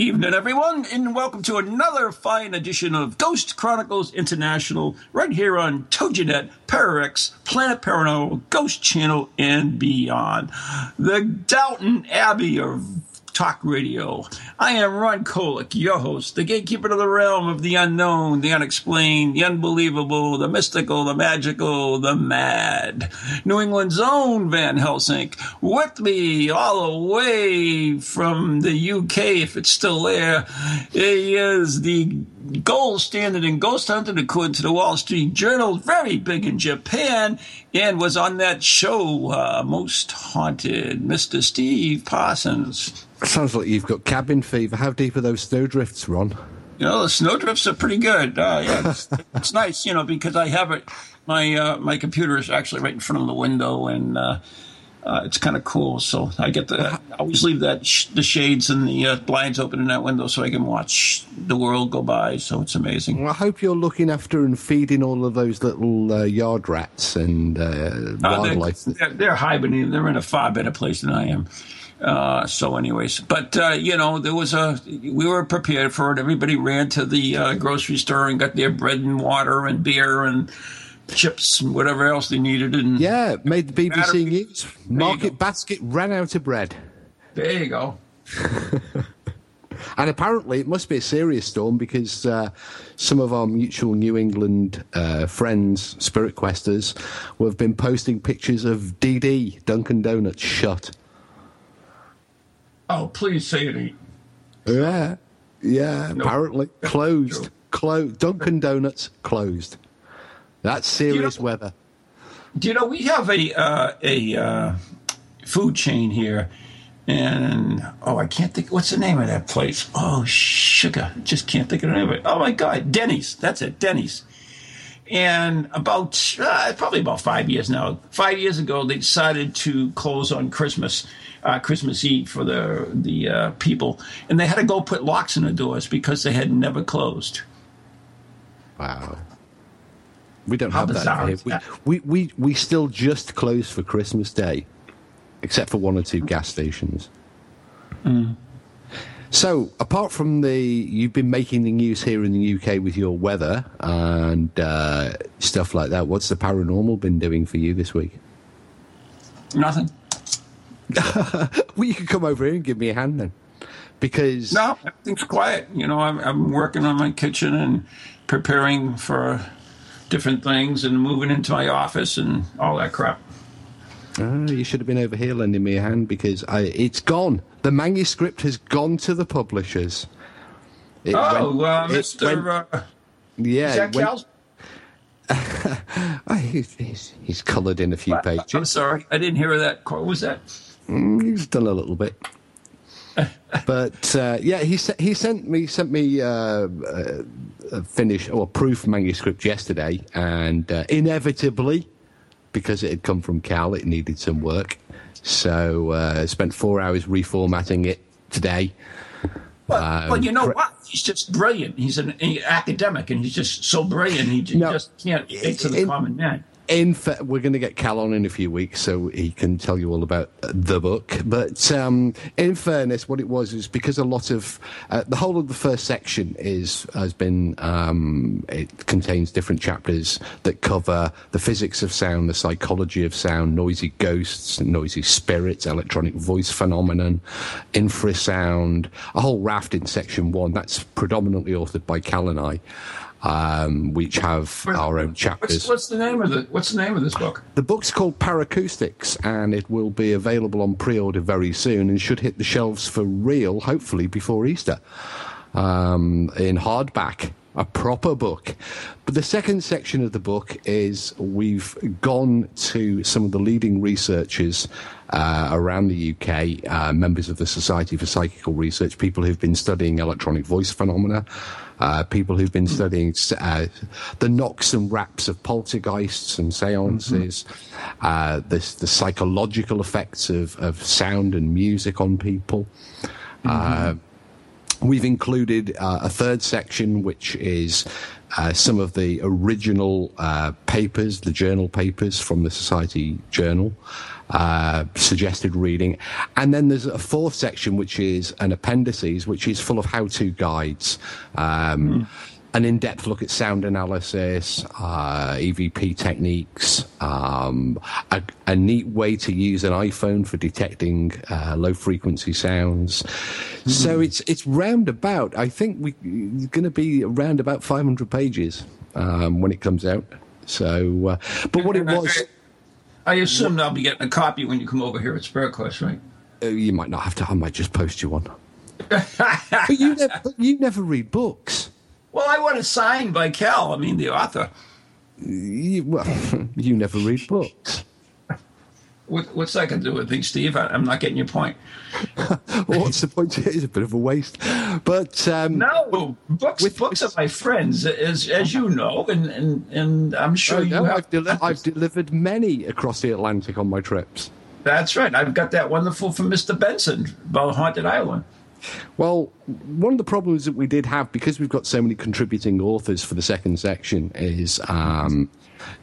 evening, everyone, and welcome to another fine edition of Ghost Chronicles International, right here on TogiNet, Pararex, Planet Paranormal, Ghost Channel, and beyond. The Downton Abbey of Talk Radio. I am Ron Kolek, your host, the gatekeeper of the realm of the unknown, the unexplained, the unbelievable, the mystical, the magical, the mad. New England's own Van Helsing, with me all the way from the UK, if it's still there. He is the gold standard in ghost hunting, according to the Wall Street Journal, very big in Japan, and was on that show, uh, Most Haunted, Mr. Steve Parsons. Sounds like you've got cabin fever. How deep are those snowdrifts, Ron? You know, the snowdrifts are pretty good. Uh, yeah, it's, it's, nice, you know, because I have it. My uh, my computer is actually right in front of the window, and uh, uh it's kind of cool. So I get the. I always leave that sh- the shades and the uh, blinds open in that window so I can watch the world go by. So it's amazing. Well, I hope you're looking after and feeding all of those little uh, yard rats and wildlife. They're, they're, they're hibernating. They're in a far better place than I am. Uh, so, anyways, but uh, you know, there was a we were prepared for it. Everybody ran to the uh, grocery store and got their bread and water and beer and chips and whatever else they needed. And yeah, made the BBC News. Market basket ran out of bread. There you go. and apparently, it must be a serious storm because uh, some of our mutual New England uh, friends, Spirit Questers, have been posting pictures of DD Dunkin' Donuts shut. Oh, please say it ain't. Yeah, yeah. No. Apparently closed. Closed. Dunkin' Donuts closed. That's serious you know, weather. Do you know we have a uh, a uh, food chain here, and oh, I can't think. What's the name of that place? Oh, sugar. Just can't think of the name of it. Oh my God, Denny's. That's it, Denny's. And about uh, probably about five years now. Five years ago, they decided to close on Christmas uh, Christmas Eve for the the uh, people, and they had to go put locks in the doors because they had never closed. Wow. We don't How have that here. We, we, we, we still just close for Christmas Day, except for one or two gas stations. Mm. So, apart from the, you've been making the news here in the UK with your weather and uh, stuff like that. What's the paranormal been doing for you this week? Nothing. well, you can come over here and give me a hand then. Because. No, everything's quiet. You know, I'm, I'm working on my kitchen and preparing for different things and moving into my office and all that crap. Oh, you should have been over here lending me a hand because I, it's gone. The manuscript has gone to the publishers. It oh, went, uh, Mr. Went, uh, yeah. Went, oh, he's, he's coloured in a few pages. I'm sorry, I didn't hear that. What was that? Mm, he's done a little bit. but uh, yeah, he he sent me sent me uh, a finished or proof manuscript yesterday, and uh, inevitably, because it had come from Cal, it needed some work. So uh, spent four hours reformatting it today. But, um, but you know what? He's just brilliant. He's an, academic, and he's just so brilliant. He no, just can't get to the common man in fa- we're going to get Cal on in a few weeks, so he can tell you all about the book. But um, in fairness, what it was is because a lot of uh, the whole of the first section is has been um, it contains different chapters that cover the physics of sound, the psychology of sound, noisy ghosts, noisy spirits, electronic voice phenomenon, infrasound, a whole raft in section one. That's predominantly authored by Cal and I um, which have our own chapters. What's, what's, the name of the What's the name of this book? The book's called Paracoustics, and it will be available on pre-order very soon, and should hit the shelves for real, hopefully before Easter, um, in hardback. a proper book. But the second section of the book is we've gone to some of the leading researchers uh, around the UK, uh, members of the Society for Psychical Research, people who've been studying electronic voice phenomena, uh, people who've been studying uh, the knocks and raps of poltergeists and seances, mm-hmm. the, the, psychological effects of, of sound and music on people. Mm-hmm. We've included uh, a third section, which is uh, some of the original uh, papers, the journal papers from the Society Journal, uh, suggested reading. And then there's a fourth section, which is an appendices, which is full of how to guides. Um, mm an in-depth look at sound analysis, uh, EVP techniques, um, a, a, neat way to use an iPhone for detecting uh, low-frequency sounds. Mm. So it's it's roundabout. I think we it's going to be around about 500 pages um, when it comes out. So, uh, but what it was. I assume what, I'll be getting a copy when you come over here at Spirit Quest, right? Uh, you might not have to. I might just post you one. but you never, but you never read books. Well, I want it signed by Cal. I mean, the author. You, well, you never read books. What, what's that going to do with things, Steve? I, am not getting your point. well, what's the point? It is a bit of a waste. But um, no, books. With, books are my friends, as as you know, and and, and I'm sure you have. I've, deli- I've delivered many across the Atlantic on my trips. That's right. I've got that wonderful from Mr. Benson about Haunted Island. Well, one of the problems that we did have because we've got so many contributing authors for the second section is um,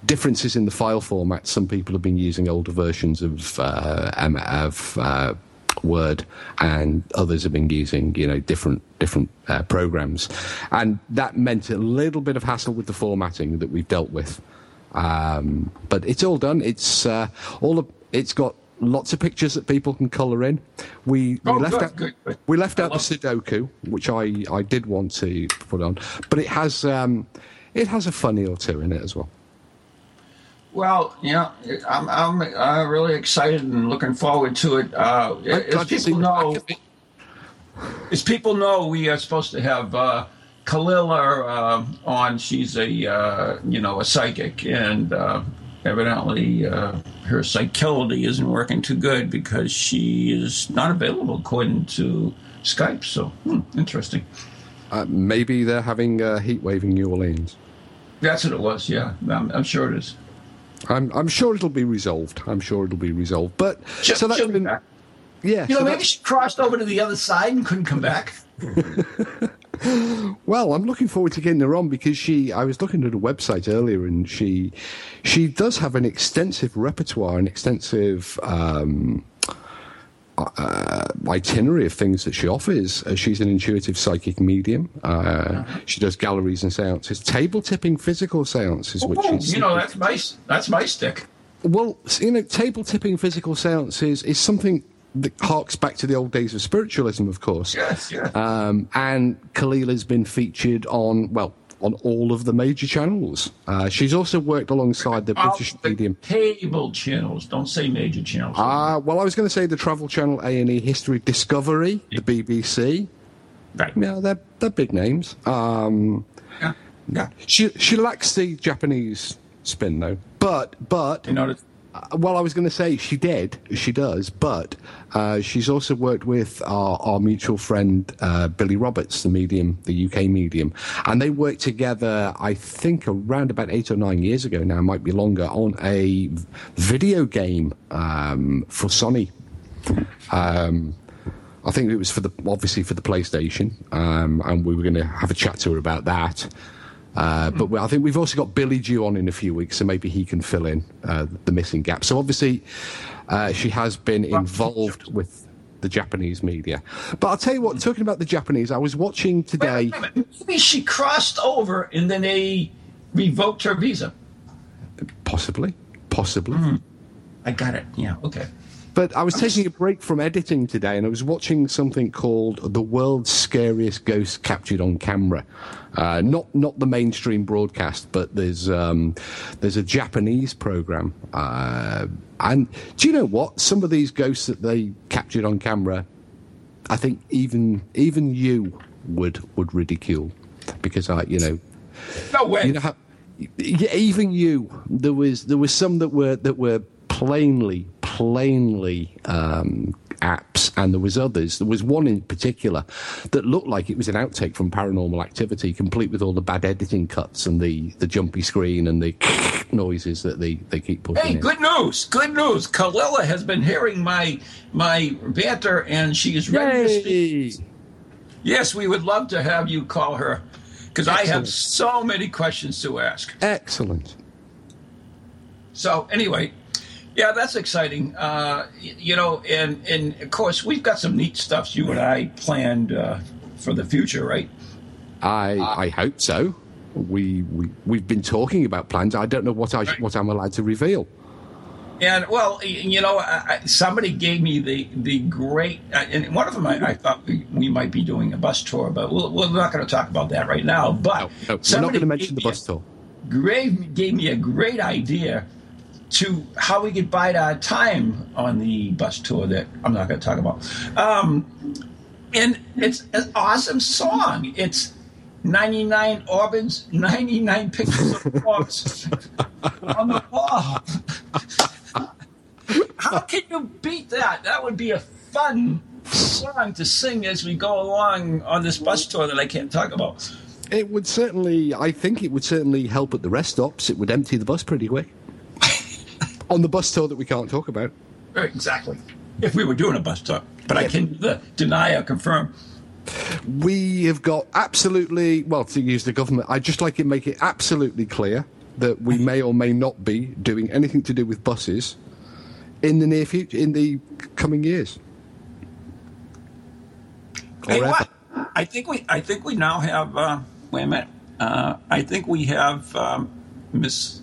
differences in the file format. Some people have been using older versions of uh, of uh, Word, and others have been using you know different different uh, programs, and that meant a little bit of hassle with the formatting that we've dealt with. Um, but it's all done. It's uh, all. Of, it's got lots of pictures that people can colour in. We, we oh, left good, out good, good. we left out the Sudoku, which I, I did want to put on, but it has um, it has a funny or two in it as well. Well, yeah, I'm I'm uh, really excited and looking forward to it. Uh, as people know, as people know, we are supposed to have. Uh, Kalila uh, on. She's a uh, you know a psychic, and uh, evidently uh, her psychology isn't working too good because she is not available according to Skype. So, hmm, interesting. Uh, maybe they're having a heat wave in New Orleans. That's what it was. Yeah, I'm, I'm sure it is. I'm, I'm sure it'll be resolved. I'm sure it'll be resolved. But she'll, so that's been, back. yeah. You so know, maybe she crossed over to the other side and couldn't come back. well, I'm looking forward to getting her on because she. I was looking at a website earlier, and she she does have an extensive repertoire, an extensive. Um, uh, itinerary of things that she offers. Uh, she's an intuitive psychic medium. Uh, uh-huh. She does galleries and seances, table tipping physical seances, which is you know that's my that's my stick. Well, you know, table tipping physical seances is something that harks back to the old days of spiritualism, of course. Yes, yes. Um, and Kalila's been featured on, well, on all of the major channels. Uh, she's also worked alongside the British the medium. Cable channels. Don't say major channels. Ah, uh, well, I was going to say the Travel Channel, A and E, History, Discovery, the BBC. Right. Yeah, they're they're big names. Um, yeah. Yeah. She she lacks the Japanese spin though, but but you notice uh, well, I was going to say she did, she does, but uh, she's also worked with our, our mutual friend uh, Billy Roberts, the medium, the UK medium, and they worked together. I think around about eight or nine years ago now, might be longer, on a video game um, for Sony. Um, I think it was for the obviously for the PlayStation, um, and we were going to have a chat to her about that. Uh, but I think we've also got Billy due on in a few weeks, so maybe he can fill in uh, the missing gap. So obviously, uh, she has been involved with the Japanese media. But I'll tell you what, talking about the Japanese, I was watching today. Wait, wait, Maybe she crossed over and then they revoked her visa. Possibly. Possibly. Mm. I got it. Yeah, okay. But I was taking a break from editing today and I was watching something called The World's Scariest Ghost Captured on Camera. Uh, not not the mainstream broadcast, but there's um, there's a Japanese program. Uh, and do you know what? Some of these ghosts that they captured on camera, I think even even you would would ridicule. because I, you know, No way. you know how, even you, there was there was some that were that were plainly plainly um, apps, and there was others. There was one in particular that looked like it was an outtake from Paranormal Activity, complete with all the bad editing cuts and the the jumpy screen and the noises that they they keep putting Hey, in. good news! Good news! Kalila has been hearing my my banter, and she is ready to speak. Yes, we would love to have you call her because I have so many questions to ask. Excellent. So anyway, yeah, that's exciting. Uh, you know, and and of course we've got some neat stuff you and I planned uh, for the future, right? I I hope so. We we we've been talking about plans. I don't know what I what I'm allowed to reveal. And well, you know, I, somebody gave me the the great, uh, and one of them I, I thought we, we might be doing a bus tour, but we'll, we're not going to talk about that right now. But No, no, we're not going to mention the bus tour. Great, gave me a great idea to how we could bide our time on the bus tour that I'm not going to talk about. Um, and it's an awesome song. It's 99 Orbans, 99 pictures of Orbs on the wall. How can you beat that? That would be a fun song to sing as we go along on this bus tour that I can't talk about. It would certainly, I think it would certainly help at the rest stops. It would empty the bus pretty quick. On the bus tour that we can't talk about. Exactly. If we were doing a bus tour, but I can uh, deny or confirm. We have got absolutely, well, to use the government, I'd just like to make it absolutely clear that we may or may not be doing anything to do with buses in the near future, in the coming years. Hey, what? I think we. I think we now have. Uh, wait a minute. Uh, I think we have um, Miss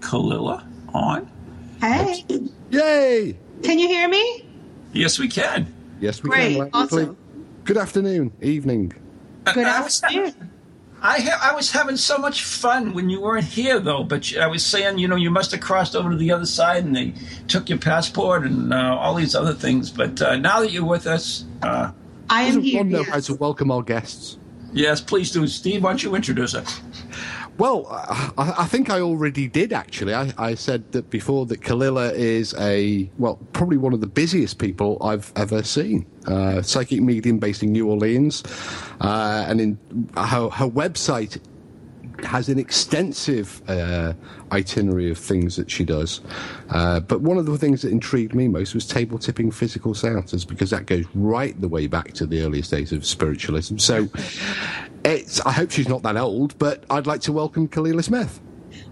Kalila on. Hey, Yay! can you hear me? Yes, we can. Yes, we Great, can. loud and awesome. Good afternoon, evening. Good I was, afternoon. I, ha- I was having so much fun when you weren't here, though. But I was saying, you know, you must have crossed over to the other side, and they took your passport and uh, all these other things. But uh, now that you're with us, uh, I am Doesn't here. one know how Yes. to welcome our guests? yes, please do. Steve, why don't you introduce her? Well, I, I think I already did actually. I, I said that before that Kalila is a, well, probably one of the busiest people I've ever seen. Uh, psychic medium based in New Orleans. Uh, and in her, her website has an extensive uh, itinerary of things that she does. Uh, but one of the things that intrigued me most was table tipping physical seances because that goes right the way back to the earliest days of spiritualism. So it's, I hope she's not that old, but I'd like to welcome Kalila Smith.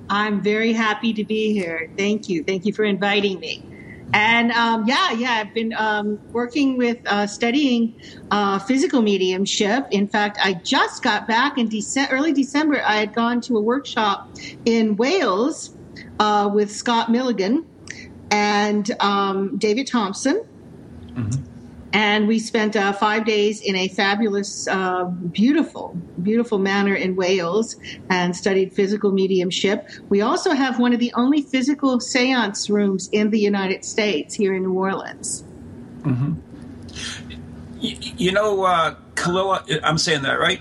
I'm very happy to be here. Thank you. Thank you for inviting me. And um, yeah, yeah, I've been um, working with uh, studying uh, physical mediumship. In fact, I just got back in Dece- early December. I had gone to a workshop in Wales uh, with Scott Milligan and um, David Thompson. And we spent uh, five days in a fabulous, uh, beautiful, beautiful manor in Wales and studied physical mediumship. We also have one of the only physical seance rooms in the United States here in New Orleans. Y- you know, uh, Kalila, I'm saying that right?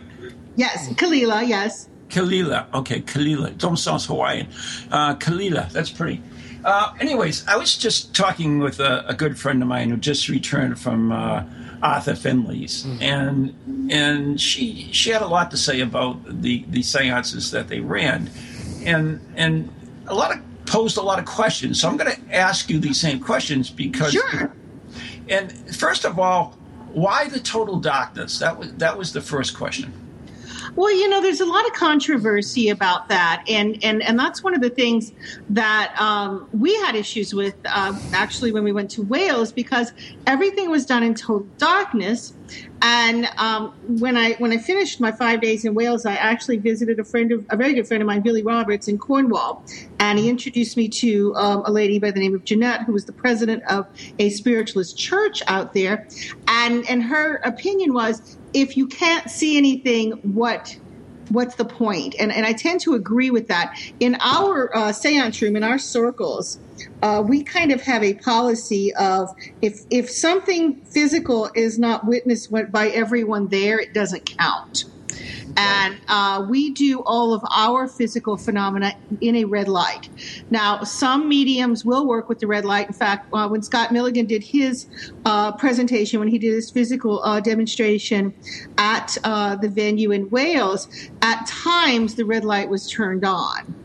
Yes, Kalila, yes. Kalila. Okay, Kalila. Don't sound Hawaiian. Uh, Kalila. That's pretty. Uh, anyways, I was just talking with a, a good friend of mine who just returned from uh, Arthur Findlay's, and and she she had a lot to say about the the seances that they ran, and and a lot of posed a lot of questions. So I'm going to ask you these same questions because Sure. and first of all, why the total darkness? That was that was the first question. Well, you know, there's a lot of controversy about that, and and and that's one of the things that um, we had issues with uh, actually when we went to Wales because everything was done in total darkness. And um, when I when I finished my five days in Wales, I actually visited a friend of a very good friend of mine, Billy Roberts, in Cornwall, and he introduced me to um, a lady by the name of Jeanette, who was the president of a spiritualist church out there, and and her opinion was if you can't see anything, what what's the point? And and I tend to agree with that. In our uh, seance room, in our circles, uh, we kind of have a policy of if if something physical is not witnessed by everyone there, it doesn't count. And uh, we do all of our physical phenomena in a red light. Now, some mediums will work with the red light. In fact, uh, when Scott Milligan did his uh, presentation, when he did his physical uh, demonstration at uh, the venue in Wales, at times the red light was turned on.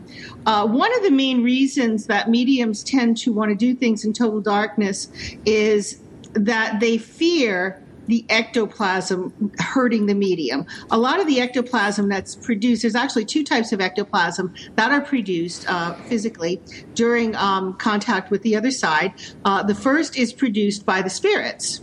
Uh, one of the main reasons that mediums tend to want to do things in total darkness is that they fear the ectoplasm hurting the medium. A lot of the ectoplasm that's produced, there's actually two types of ectoplasm that are produced uh, physically during um, contact with the other side. Uh, the first is produced by the spirits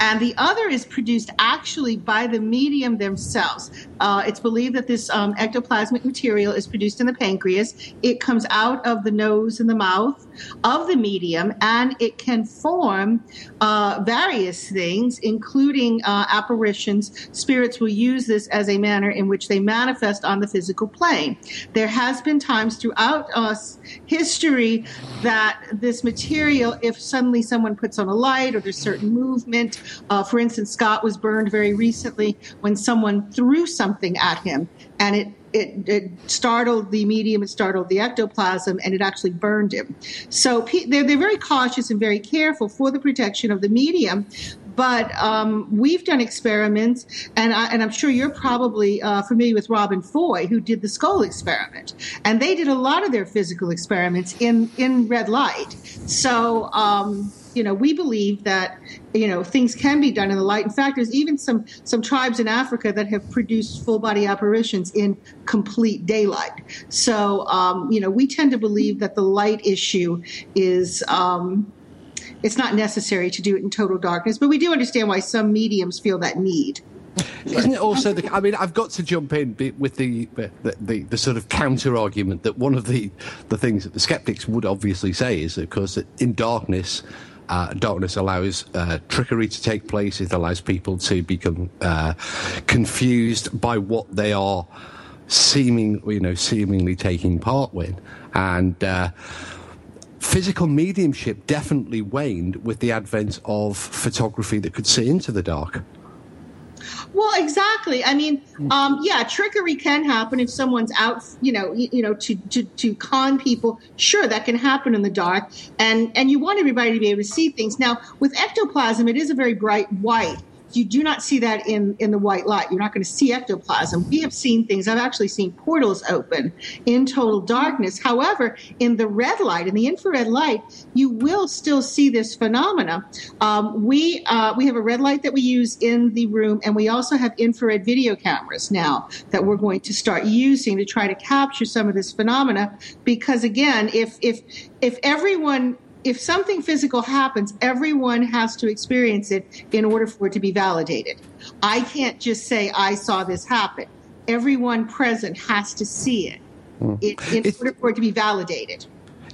and the other is produced actually by the medium themselves. Uh, it's believed that this um, ectoplasmic material is produced in the pancreas. It comes out of the nose and the mouth of the medium, and it can form uh, various things, including uh, apparitions. Spirits will use this as a manner in which they manifest on the physical plane. There has been times throughout us history that this material, if suddenly someone puts on a light or there's certain movement, uh, for instance, Scott was burned very recently when someone threw something at him and it it, it, startled the medium, it startled the ectoplasm, and it actually burned him. So they're, they're very cautious and very careful for the protection of the medium. But um, we've done experiments, and, I, I'm sure you're probably uh, familiar with Robin Foy, who did the Scole experiment. And they did a lot of their physical experiments in, in red light. So, um, you know, we believe that you know things can be done in the light. In fact, there's even some some tribes in Africa that have produced full body apparitions in complete daylight. So, um, you know, we tend to believe that the light issue is. Um, it's not necessary to do it in total darkness, but we do understand why some mediums feel that need. Isn't it also the? I mean, I've got to jump in with the the, the, the sort of counter argument that one of the the things that the skeptics would obviously say is, of course, that in darkness. Uh, darkness allows uh, trickery to take place. It allows people to become uh, confused by what they are seeming, you know, seemingly taking part with, and uh, physical mediumship definitely waned with the advent of photography that could see into the dark. Well, exactly. I mean, um, yeah, trickery can happen if someone's out, you know, you, you, know, to, to to con people. Sure, that can happen in the dark, and and you want everybody to be able to see things. Now, with ectoplasm, it is a very bright white, you do not see that in, in the white light. You're not going to see ectoplasm. We have seen things. I've actually seen portals open in total darkness. However, in the red light, in the infrared light, you will still see this phenomena. Um, we uh, we have a red light that we use in the room, and we also have infrared video cameras now that we're going to start using to try to capture some of this phenomena. Because again, if if if everyone if something physical happens, everyone has to experience it in order for it to be validated. I can't just say I saw this happen. Everyone present has to see it in, in order for it to be validated.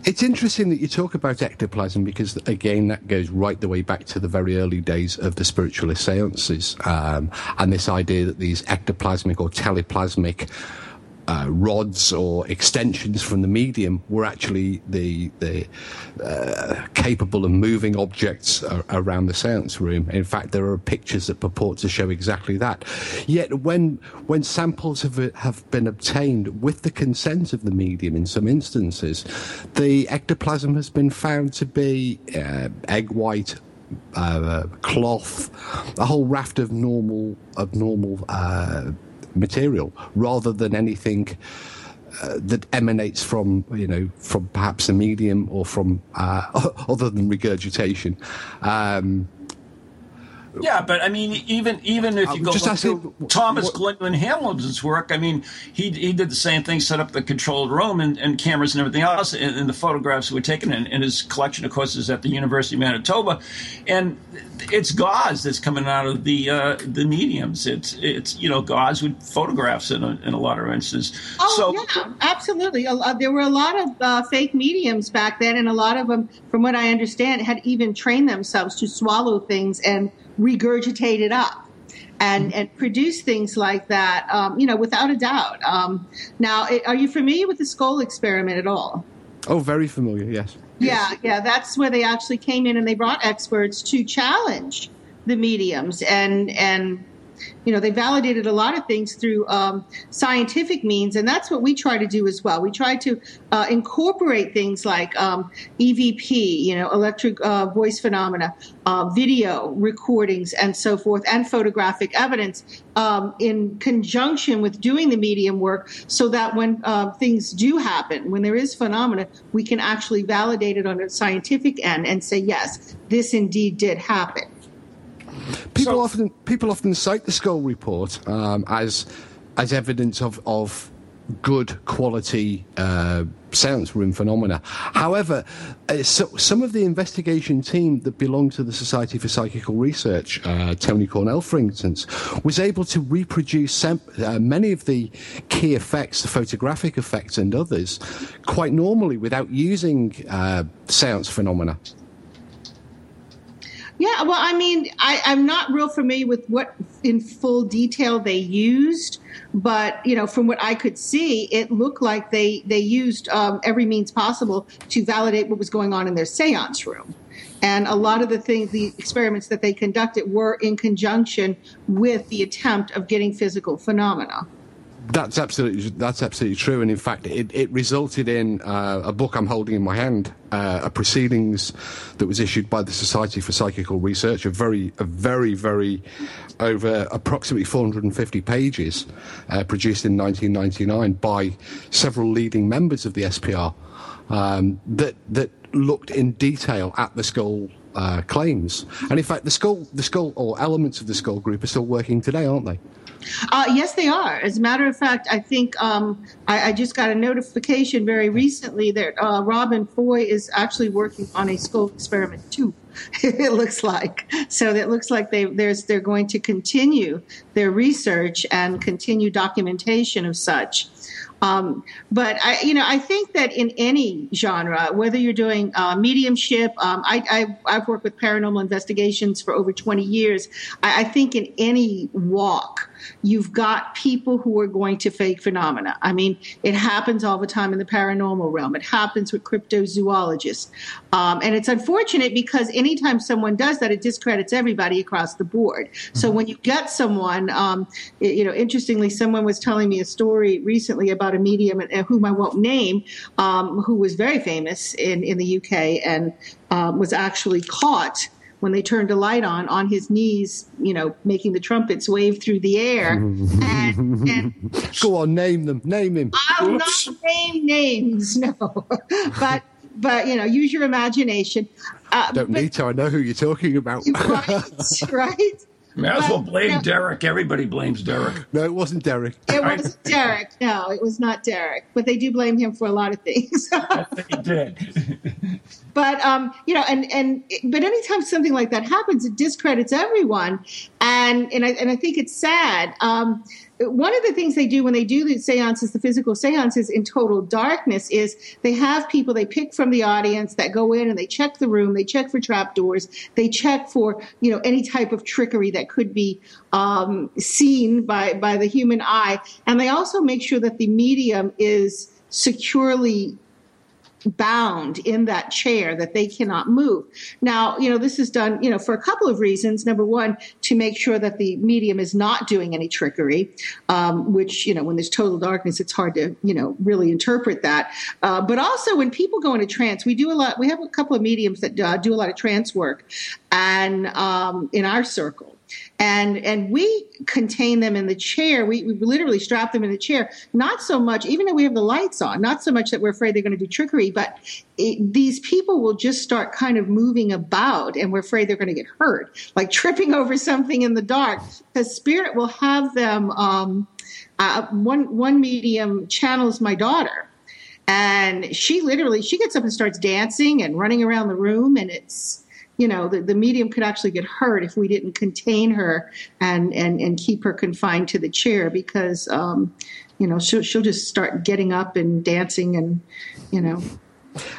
It's interesting that you talk about ectoplasm because, again, that goes right the way back to the very early days of the spiritualist seances um, and this idea that these ectoplasmic or teleplasmic uh, rods or extensions from the medium were actually the the uh, capable of moving objects around the seance room. In fact, there are pictures that purport to show exactly that. Yet, when when samples have have been obtained with the consent of the medium, in some instances, the ectoplasm has been found to be uh, egg white uh, cloth, a whole raft of normal of normal uh, material rather than anything uh, that emanates from you know from perhaps a medium or from uh, other than regurgitation. Um, yeah, but I mean, even even if you go just to Thomas Glenn Hamilton's work, I mean, he he did the same thing, set up the controlled room and, and cameras and everything else, and, and the photographs were taken. And, and, his collection, of course, is at the University of Manitoba, and it's gauze that's coming out of the uh, the mediums. It's it's you know gauze with photographs in a, in a lot of instances. Oh so, yeah, absolutely. There were a lot of uh, fake mediums back then, and a lot of them, from what I understand, had even trained themselves to swallow things and regurgitate it up and and produce things like that. Um, you know, without a doubt. Um, now, are you familiar with the Scole experiment at all? Oh, very familiar. Yes. Yeah, yeah. That's where they actually came in and they brought experts to challenge the mediums and and you know, they validated a lot of things through um, scientific means, and that's what we try to do as well. We try to uh, incorporate things like um, EVP, you know, electric uh, voice phenomena, uh, video recordings, and so forth, and photographic evidence um, in conjunction with doing the medium work, so that when uh, things do happen, when there is phenomena, we can actually validate it on a scientific end and say, yes, this indeed did happen. People so, often people often cite the Scole report um, as as evidence of of good quality uh, seance room phenomena. However, uh, so, some of the investigation team that belonged to the Society for Psychical Research, uh, Tony Cornell, for instance, was able to reproduce sem- uh, many of the key effects, the photographic effects and others, quite normally without using uh, seance phenomena. Yeah, well, I mean, I, I'm not real familiar with what in full detail they used, but you know, from what I could see, it looked like they they used um, every means possible to validate what was going on in their séance room. And a lot of the things, the experiments that they conducted were in conjunction with the attempt of getting physical phenomena. That's absolutely that's absolutely true, and in fact, it, it resulted in uh, a book I'm holding in my hand, uh, a proceedings that was issued by the Society for Psychical Research, a very a very very over approximately 450 pages, uh, produced in 1999 by several leading members of the SPR, um, that that looked in detail at the Scole uh, claims, and in fact, the Scole the Scole or elements of the Scole group are still working today, aren't they? Uh, yes, they are. As a matter of fact, I think um, I, I, just got a notification very recently that uh, Robin Foy is actually working on a Scole experiment too. it looks like so. It looks like they they're going to continue their research and continue documentation of such. Um, but I, you know, I think that in any genre, whether you're doing uh, mediumship, um, I, have worked with paranormal investigations for over 20 years. I, I, think in any walk, you've got people who are going to fake phenomena. I mean, it happens all the time in the paranormal realm. It happens with cryptozoologists, um, and it's unfortunate because anytime someone does that, it discredits everybody across the board. So when you get someone, um, you know, interestingly, someone was telling me a story recently about a medium uh, whom I won't name, um, who was very famous in, in the UK and um, was actually caught when they turned a light on on his knees, you know, making the trumpets wave through the air. and, and Go on, name them. Name him. I'll Oops. not name names, no. but but you know, use your imagination. Uh, Don't but, need to. I know who you're talking about. right, right. May as well blame Derek. Everybody blames Derek. No, it wasn't Derek. It wasn't Derek. No, it was not Derek. But they do blame him for a lot of things. they did. but um, you know, and and but anytime something like that happens, it discredits everyone, and and I and I think it's sad. Um, one of the things they do when they do the seances, the physical seances in total darkness, is they have people they pick from the audience that go in and they check the room, they check for trapdoors, they check for you know any type of trickery that could be um, seen by by the human eye, and they also make sure that the medium is securely bound in that chair that they cannot move. Now, you know, this is done, you know, for a couple of reasons. Number one, to make sure that the medium is not doing any trickery, um, which, you know, when there's total darkness, it's hard to, you know, really interpret that. Uh, but also when people go into trance, we do a lot, we have a couple of mediums that uh, do a lot of trance work and um, in our circle and and we contain them in the chair. We, we literally strap them in the chair. Not so much, even though we have the lights on. Not so much that we're afraid they're going to do trickery, but it, these people will just start kind of moving about, and we're afraid they're going to get hurt, like tripping over something in the dark. Because spirit will have them. Um, uh, one one medium channels my daughter and she literally she gets up and starts dancing and running around the room and it's you know, the, the medium could actually get hurt if we didn't contain her and, and, and keep her confined to the chair because, um, you know, she'll, she'll just start getting up and dancing and, you know.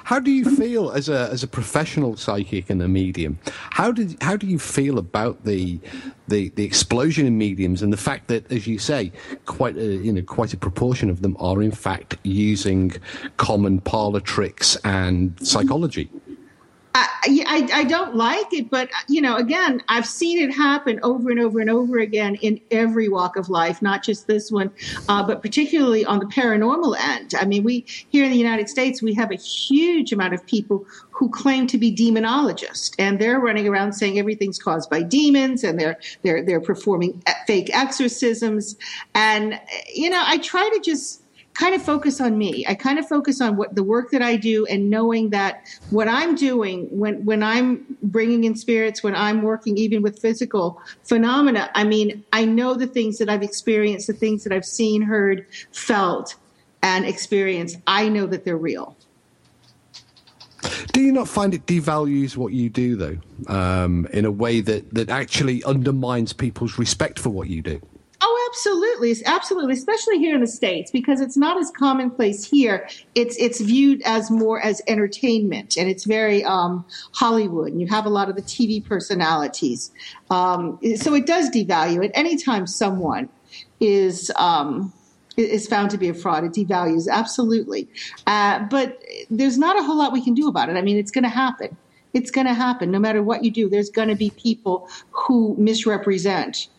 How do you feel as a as a professional psychic and a medium? How did how do you feel about the the, the explosion in mediums and the fact that, as you say, quite a, you know quite a proportion of them are in fact using common parlor tricks and psychology? I, I, don't like it, but you know, again, I've seen it happen over and over and over again in every walk of life, not just this one, uh, but particularly on the paranormal end. I mean, we here in the United States, we have a huge amount of people who claim to be demonologists, and they're running around saying everything's caused by demons, and they're they're they're performing fake exorcisms, and you know, I try to just kind of focus on me. I kind of focus on what the work that I do and knowing that what I'm doing when when I'm bringing in spirits, when I'm working even with physical phenomena, I mean, I know the things that I've experienced, the things that I've seen, heard, felt, and experienced. I know that they're real. Do you not find it devalues what you do, though, um, in a way that, that actually undermines people's respect for what you do? Absolutely, absolutely, especially here in the states because it's not as commonplace here. It's it's viewed as more as entertainment, and it's very um, Hollywood. And you have a lot of the TV personalities, um, so it does devalue it. Anytime someone is um, is found to be a fraud, it devalues absolutely. Uh, but there's not a whole lot we can do about it. I mean, it's going to happen. It's going to happen no matter what you do. There's going to be people who misrepresent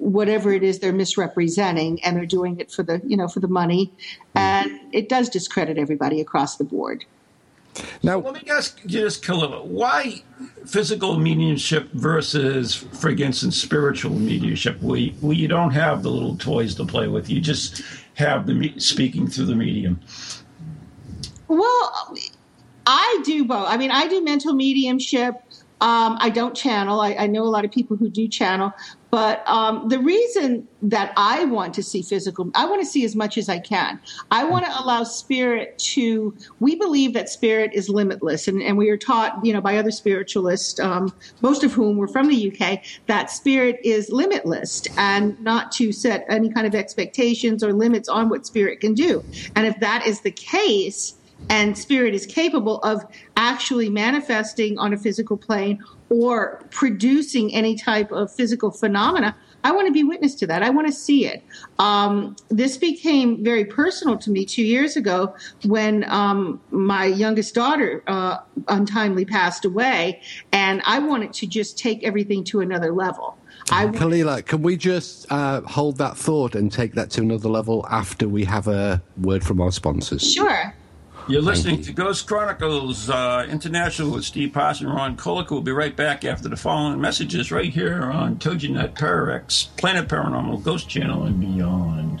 whatever it is they're misrepresenting and they're doing it for the you know for the money. And it does discredit everybody across the board. Now let me ask you this Kalila, why physical mediumship versus for instance spiritual mediumship where you, where you don't have the little toys to play with you just have the speaking through the medium? Well i do both. I mean i do mental mediumship. Um, I don't channel. I, I, know a lot of people who do channel, but um, the reason that I want to see physical, I want to see as much as I can. I want to allow spirit to. We believe that spirit is limitless, and, and we are taught, you know, by other spiritualists, um, most of whom were from the UK, that spirit is limitless, and not to set any kind of expectations or limits on what spirit can do. And if that is the case, and spirit is capable of actually manifesting on a physical plane or producing any type of physical phenomena, I want to be witness to that. I want to see it. Um, this became very personal to me two years ago when um, my youngest daughter uh, untimely passed away, and I wanted to just take everything to another level. I Kalila, can we just uh, hold that thought and take that to another level after we have a word from our sponsors? Sure. You're listening you. to Ghost Chronicles uh, International with Steve Potts and Ron Kolek. We'll be right back after the following messages right here on TogiNet Pararex, Planet Paranormal, Ghost Channel, and beyond.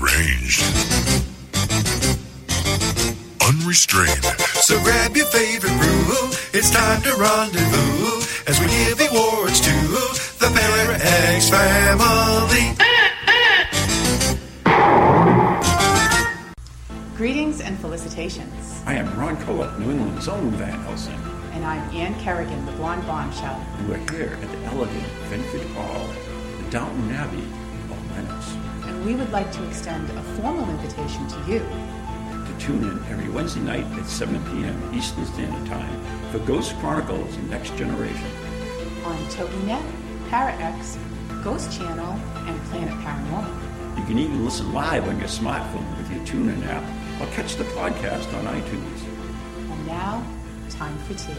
deranged, unrestrained. So grab your favorite brew. It's time to rendezvous as we give awards to the Para X family. Greetings and felicitations. I am Ron Kolek, New England's own Van Helsing. And I'm Ann Kerrigan, the Blonde Bombshell. And we're here at the elegant Vintage Hall, the Downton Abbey of Lennox. We would like to extend a formal invitation to you to tune in every Wednesday night at 7 p.m. Eastern Standard Time for Ghost Chronicles Next Generation. On TogiNet, ParaX, Ghost Channel, and Planet Paranormal. You can even listen live on your smartphone with your TuneIn app or catch the podcast on iTunes. And now, time for tea.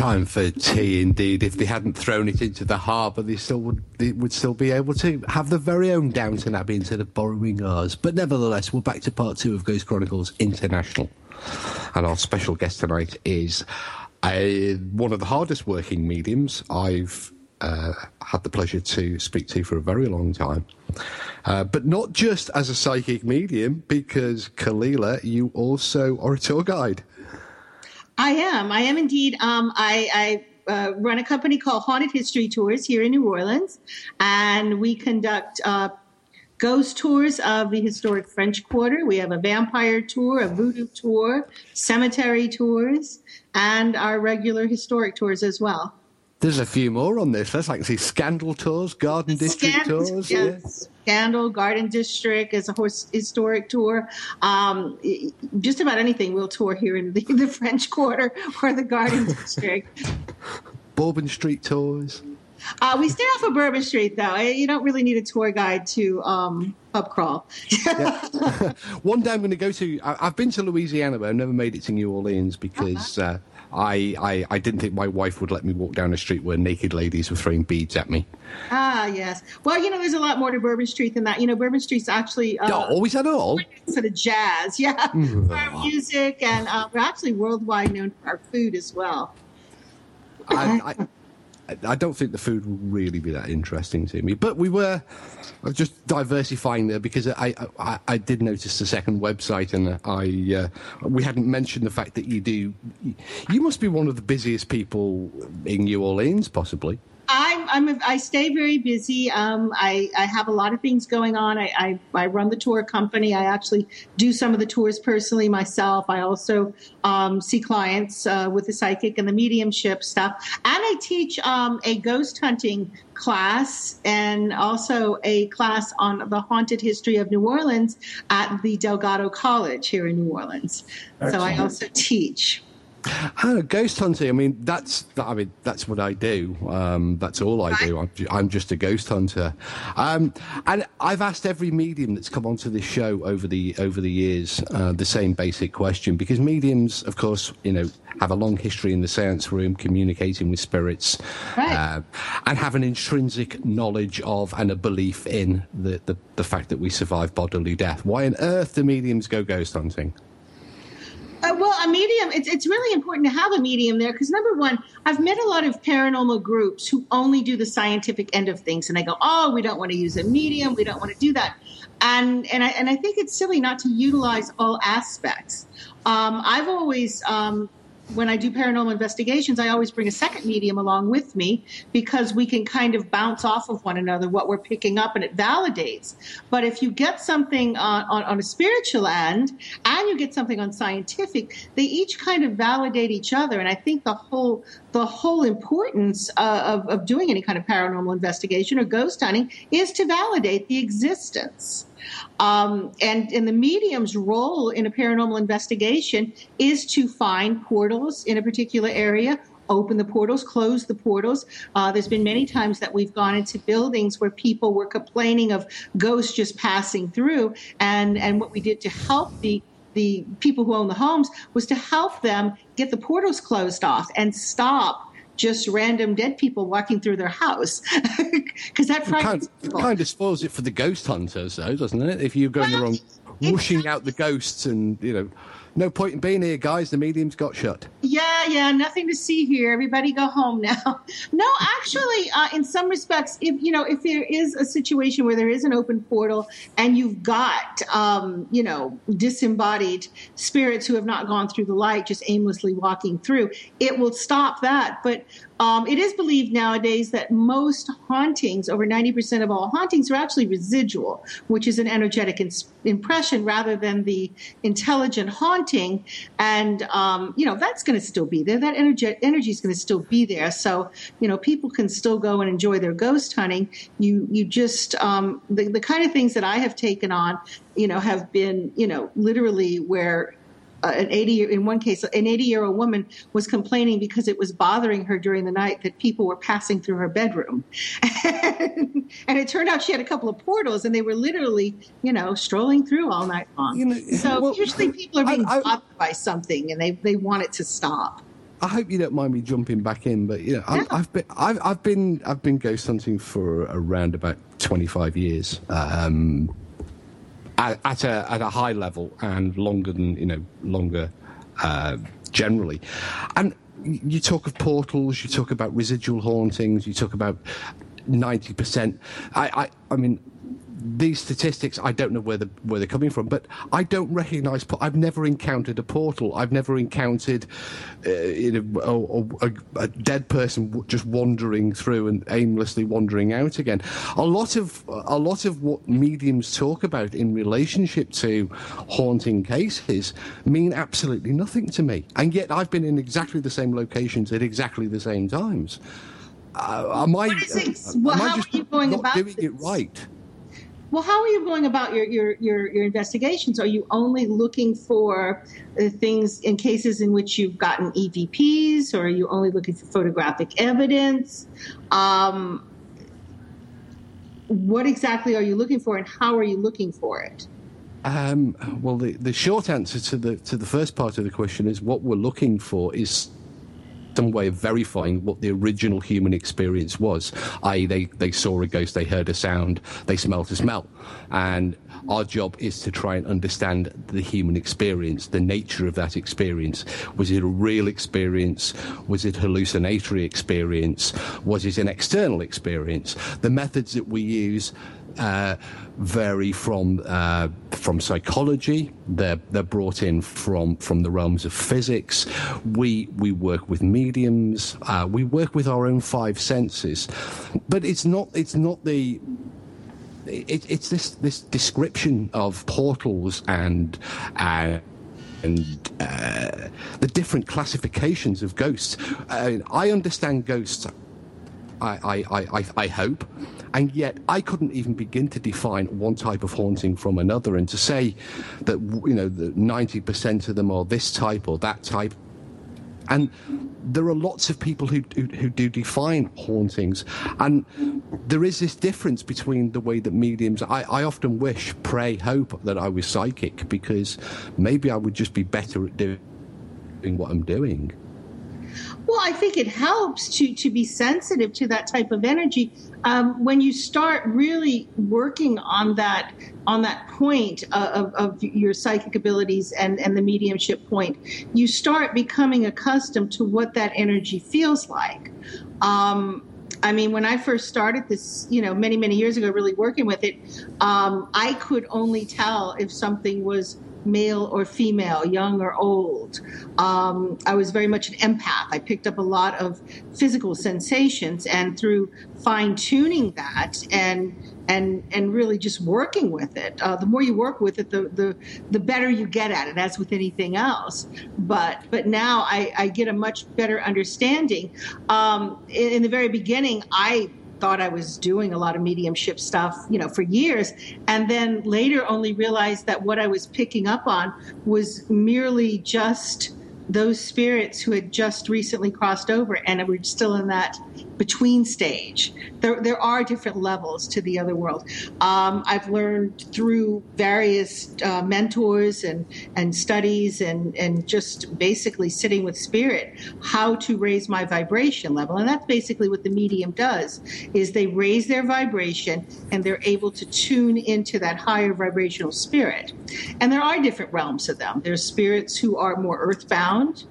Time for tea, indeed. If they hadn't thrown it into the harbour, they still would they would still be able to have their very own Downton Abbey instead of borrowing ours. But nevertheless, we're back to part two of Ghost Chronicles International, and our special guest tonight is a, one of the hardest working mediums I've uh, had the pleasure to speak to for a very long time. Uh, but not just as a psychic medium, because Kalila, you also are a tour guide. I am. I am indeed. Um, I, I uh, run a company called Haunted History Tours here in New Orleans, and we conduct uh, ghost tours of the historic French Quarter. We have a vampire tour, a voodoo tour, cemetery tours, and our regular historic tours as well. There's a few more on this list. I can see Scandal tours, Garden District Scandal, tours. Yes. Scandal, Garden District is a horse, historic tour. Um, just about anything we'll tour here in the, the French Quarter or the Garden District. Bourbon Street tours. Uh, we stay off of Bourbon Street, though. You don't really need a tour guide to um, pub crawl. One day I'm going to go to. I, have been to Louisiana, but I've never made it to New Orleans because uh-huh. uh, I, I, I didn't think my wife would let me walk down a street where naked ladies were throwing beads at me. Ah, yes. Well, you know, there's a lot more to Bourbon Street than that. You know, Bourbon Street's actually uh, no, always at all for the jazz, yeah, for our music, and uh, we're actually worldwide known for our food as well. I, I, I don't think the food will really be that interesting to me. But we were just diversifying there because I I, I did notice the second website and I uh, we hadn't mentioned the fact that you do. You must be one of the busiest people in New Orleans, possibly. I'm, I'm a, I stay very busy. Um, I, I have a lot of things going on. I, I, I, run the tour company. I actually do some of the tours personally myself. I also um, see clients uh, with the psychic and the mediumship stuff. And I teach um, a ghost hunting class and also a class on the haunted history of New Orleans at the Delgado College here in New Orleans. Excellent. So I also teach. Oh, ghost hunting. I mean, that's I mean that's what I do. Um, that's all I do. I'm, I'm just a ghost hunter. Um, and I've asked every medium that's come onto this show over the over the years uh, the same basic question because mediums, of course, you know, have a long history in the seance room, communicating with spirits, right. uh, and have an intrinsic knowledge of and a belief in the, the the fact that we survive bodily death. Why on earth do mediums go ghost hunting? Uh, well, a medium, it's, it's really important to have a medium there because, number one, I've met a lot of paranormal groups who only do the scientific end of things and they go, oh, we don't want to use a medium, we don't want to do that. And, and, I, and I think it's silly not to utilize all aspects. Um, I've always um, when I do paranormal investigations, I always bring a second medium along with me because we can kind of bounce off of one another what we're picking up and it validates. But if you get something on, on, on a spiritual end and you get something on scientific, they each kind of validate each other. And I think the whole the whole importance uh, of, of doing any kind of paranormal investigation or ghost hunting is to validate the existence. Um, and, and the medium's role in a paranormal investigation is to find portals in a particular area open the portals, close the portals. Uh, there's been many times that we've gone into buildings where people were complaining of ghosts just passing through, and and what we did to help the the people who own the homes was to help them get the portals closed off and stop just random dead people walking through their house because that kind, kind of spoils it for the ghost hunters, though, doesn't it? If you go in the wrong, whooshing out the ghosts and you know no point in being here, guys. The medium's got shut. Yeah, yeah, nothing to see here. Everybody go home now. no, actually, uh, in some respects, if you know, if there is a situation where there is an open portal and you've got, um, you know, disembodied spirits who have not gone through the light, just aimlessly walking through, it will stop that. But um, it is believed nowadays that most hauntings, over 90% of all hauntings, are actually residual, which is an energetic impression rather than the intelligent haunting. And, um, you know, that's going to still be there. That energy, energy is going to still be there. So, you know, people can still go and enjoy their ghost hunting. You, you just, um, the, the kind of things that I have taken on, you know, have been, you know, literally where uh, an 80 year, in one case an 80 year old woman was complaining because it was bothering her during the night that people were passing through her bedroom and, it turned out she had a couple of portals and they were literally you know strolling through all night long you know, so well, usually people are being I, I, bothered by something and they, they want it to stop I hope you don't mind me jumping back in, but you know, yeah. I, have been I've, I've, been I've been ghost hunting for around about twenty five years. Um, at, a at a high level and longer than you know longer uh, generally, and you talk of portals, you talk about residual hauntings, you talk about ninety percent. I, I I mean these statistics, I don't know where, the, where they're coming from, but I don't recognise. I've never encountered a portal. I've never encountered uh, you know, a, a, a, dead person just wandering through and aimlessly wandering out again. A lot of a lot of what mediums talk about in relationship to haunting cases mean absolutely nothing to me, and yet I've been in exactly the same locations at exactly the same times. Uh, am I, well, am I just not doing it right? Well, how are you going about your, your, your, your investigations? Are you only looking for uh, things in cases in which you've gotten EVPs, or are you only looking for photographic evidence? Um, what exactly are you looking for, and how are you looking for it? Um, well, the, the short answer to the to the first part of the question is what we're looking for is some way of verifying what the original human experience was. I.e., they, they saw a ghost, they heard a sound, they smelt a smell. And our job is to try and understand the human experience, the nature of that experience. Was it a real experience? Was it hallucinatory experience? Was it an external experience? The methods that we use uh, vary from uh, from psychology. They're they're brought in from from the realms of physics. We we work with mediums. Uh, we work with our own five senses, but it's not it's not the it, it's this this description of portals and and uh, the different classifications of ghosts. Uh, I understand ghosts. I, I, I, I hope. And yet, I couldn't even begin to define one type of haunting from another. And to say that, you know, that 90% of them are this type or that type. And there are lots of people who, who, who, do define hauntings. And there is this difference between the way that mediums. I, I often wish, pray, hope that I was psychic because maybe I would just be better at doing what I'm doing. Well, I think it helps to to be sensitive to that type of energy. Um, when you start really working on that on that point of, of, your psychic abilities and, and the mediumship point, you start becoming accustomed to what that energy feels like. Um, I mean, when I first started this, you know, many, many years ago, really working with it, um, I could only tell if something was male or female, young or old. Um, I was very much an empath. I picked up a lot of physical sensations, and through fine tuning that and and and really just working with it, uh, the more you work with it, the, the the better you get at it. As with anything else, but but now I, I get a much better understanding. Um, in, in the very beginning, I thought I was doing a lot of mediumship stuff, you know, for years, and then later only realized that what I was picking up on was merely just those spirits who had just recently crossed over and were still in that between stage. There, there are different levels to the other world. Um, I've learned through various uh, mentors and, and studies and, and just basically sitting with spirit how to raise my vibration level. And that's basically what the medium does is they raise their vibration and they're able to tune into that higher vibrational spirit. And there are different realms of them. There's spirits who are more earthbound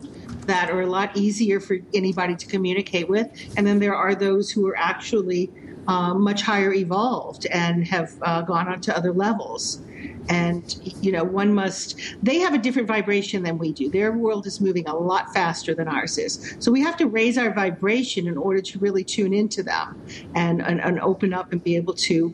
that are a lot easier for anybody to communicate with. And then there are those who are actually uh, much higher evolved and have uh, gone on to other levels. And, you know, one must, they have a different vibration than we do. Their world is moving a lot faster than ours is. So we have to raise our vibration in order to really tune into them and, and, and open up and be able to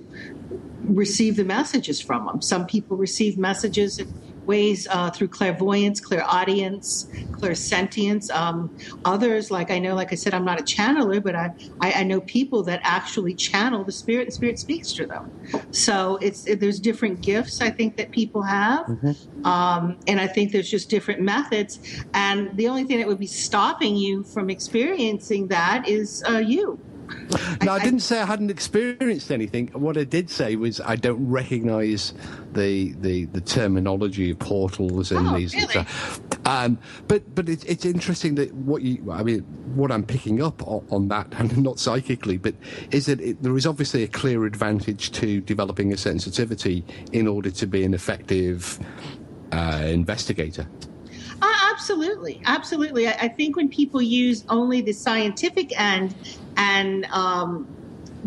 receive the messages from them. Some people receive messages ways uh, through clairvoyance, clairaudience, clairsentience. Um, others, like I know, like I said, I'm not a channeler, but I, I, I, know people that actually channel the spirit, and spirit speaks to them. So it's it, there's different gifts I think that people have, mm-hmm. um, and I think there's just different methods. And the only thing that would be stopping you from experiencing that is uh, you. No, I, I, didn't say I hadn't experienced anything. What I did say was I don't recognise the, the the terminology of portals and oh, these. Really? Um, but but it, it's interesting that what you I mean what I'm picking up on, on that and not psychically, but is that it, there is obviously a clear advantage to developing a sensitivity in order to be an effective uh, investigator. Uh, absolutely, absolutely. I, I, think when people use only the scientific end and um,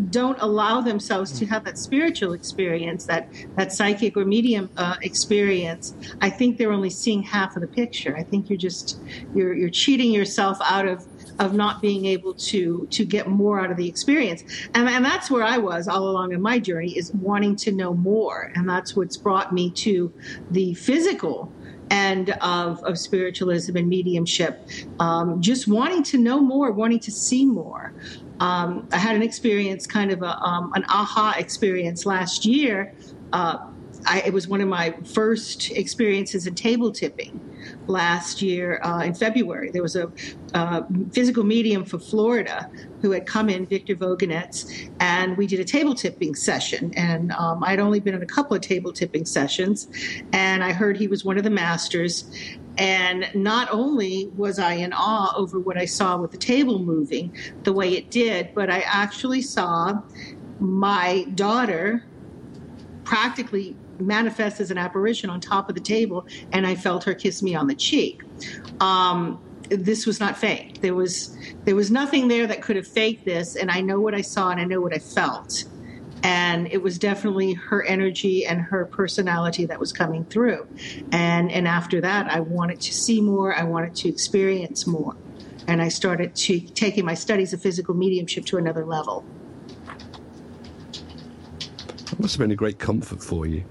don't allow themselves to have that spiritual experience, that that psychic or medium uh, experience, I think they're only seeing half of the picture. I think you're just you're you're cheating yourself out of of not being able to to get more out of the experience. And, and that's where i was all along in my journey is wanting to know more. And that's what's brought me to the physical and of, of spiritualism and mediumship, um, just wanting to know more, wanting to see more. Um, I had an experience, kind of a, um, an aha experience last year. Uh, I, it was one of my first experiences in table tipping last year uh, in February. There was a uh, physical medium for Florida who had come in, Victor Voganetz, and we did a table tipping session. And um, I'd only been in a couple of table tipping sessions, and I heard he was one of the masters. And not only was I in awe over what I saw with the table moving the way it did, but I actually saw my daughter practically manifest as an apparition on top of the table, and I felt her kiss me on the cheek. Um, this was not fake. There was there was nothing there that could have faked this, and I know what I saw and I know what I felt. And it was definitely her energy and her personality that was coming through. And and after that, I wanted to see more. I wanted to experience more, and I started to taking my studies of physical mediumship to another level. It must have been a great comfort for you.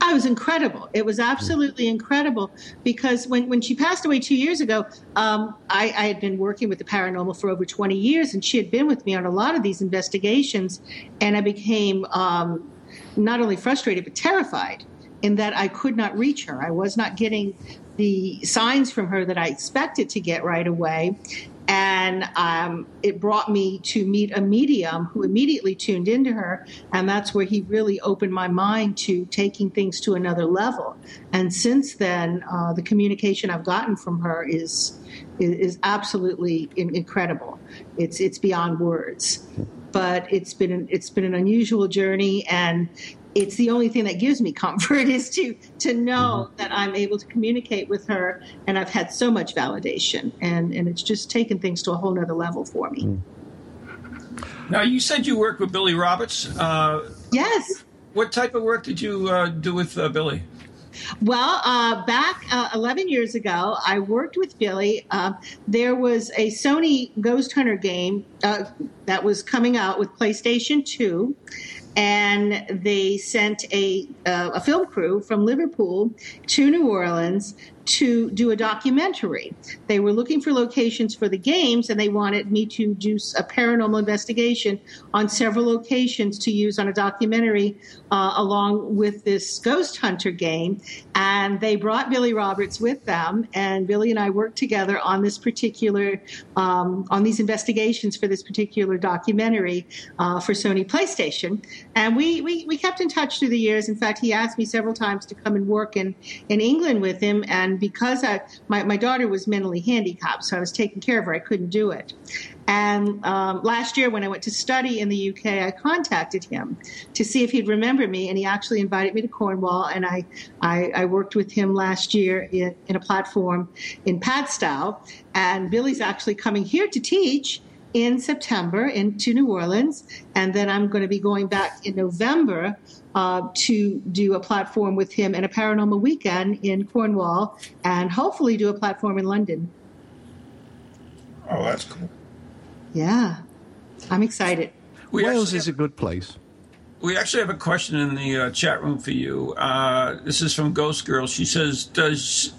I was incredible. It was absolutely incredible because when, when she passed away two years ago, um, I, I, had been working with the paranormal for over 20 years, and she had been with me on a lot of these investigations. And I became um, not only frustrated, but terrified in that I could not reach her. I was not getting the signs from her that I expected to get right away and um, it brought me to meet a medium who immediately tuned into her. And that's where he really opened my mind to taking things to another level. And since then uh, the communication i've gotten from her is is, is absolutely in, incredible. It's it's beyond words. But it's been an, it's been an unusual journey. And it's the only thing that gives me comfort is to to know mm-hmm. that I'm able to communicate with her, and I've had so much validation, and and it's just taken things to a whole nother level for me. Mm. Now, you said you worked with Billy Roberts. Uh, yes. What type of work did you uh, do with uh, Billy? Well, uh, back uh, 11 years ago, I worked with Billy. Uh, there was a Sony Ghost Hunter game uh, that was coming out with PlayStation 2, and they sent a uh, a film crew from Liverpool to New Orleans to do a documentary. They were looking for locations for the games, and they wanted me to do a paranormal investigation on several locations to use on a documentary uh, along with this ghost hunter game. And they brought Billy Roberts with them, and Billy and I worked together on this particular um, on these investigations for this particular documentary uh, for Sony PlayStation. And we, we we kept in touch through the years. In fact, he asked me several times to come and work in in England with him and because I, my, my daughter was mentally handicapped, so I was taking care of her, I couldn't do it. And um, last year, when I went to study in the UK, I contacted him to see if he'd remember me, and he actually invited me to Cornwall. And I, I, I worked with him last year in, in a platform in Padstow. And Billy's actually coming here to teach in September into New Orleans, and then I'm going to be going back in November uh, to do a platform with him and a paranormal weekend in Cornwall, and hopefully do a platform in London. Oh, that's cool. Yeah, I'm excited. We Wales is have, a good place. We actually have a question in the uh, chat room for you. Uh, this is from Ghost Girl. She says, "Does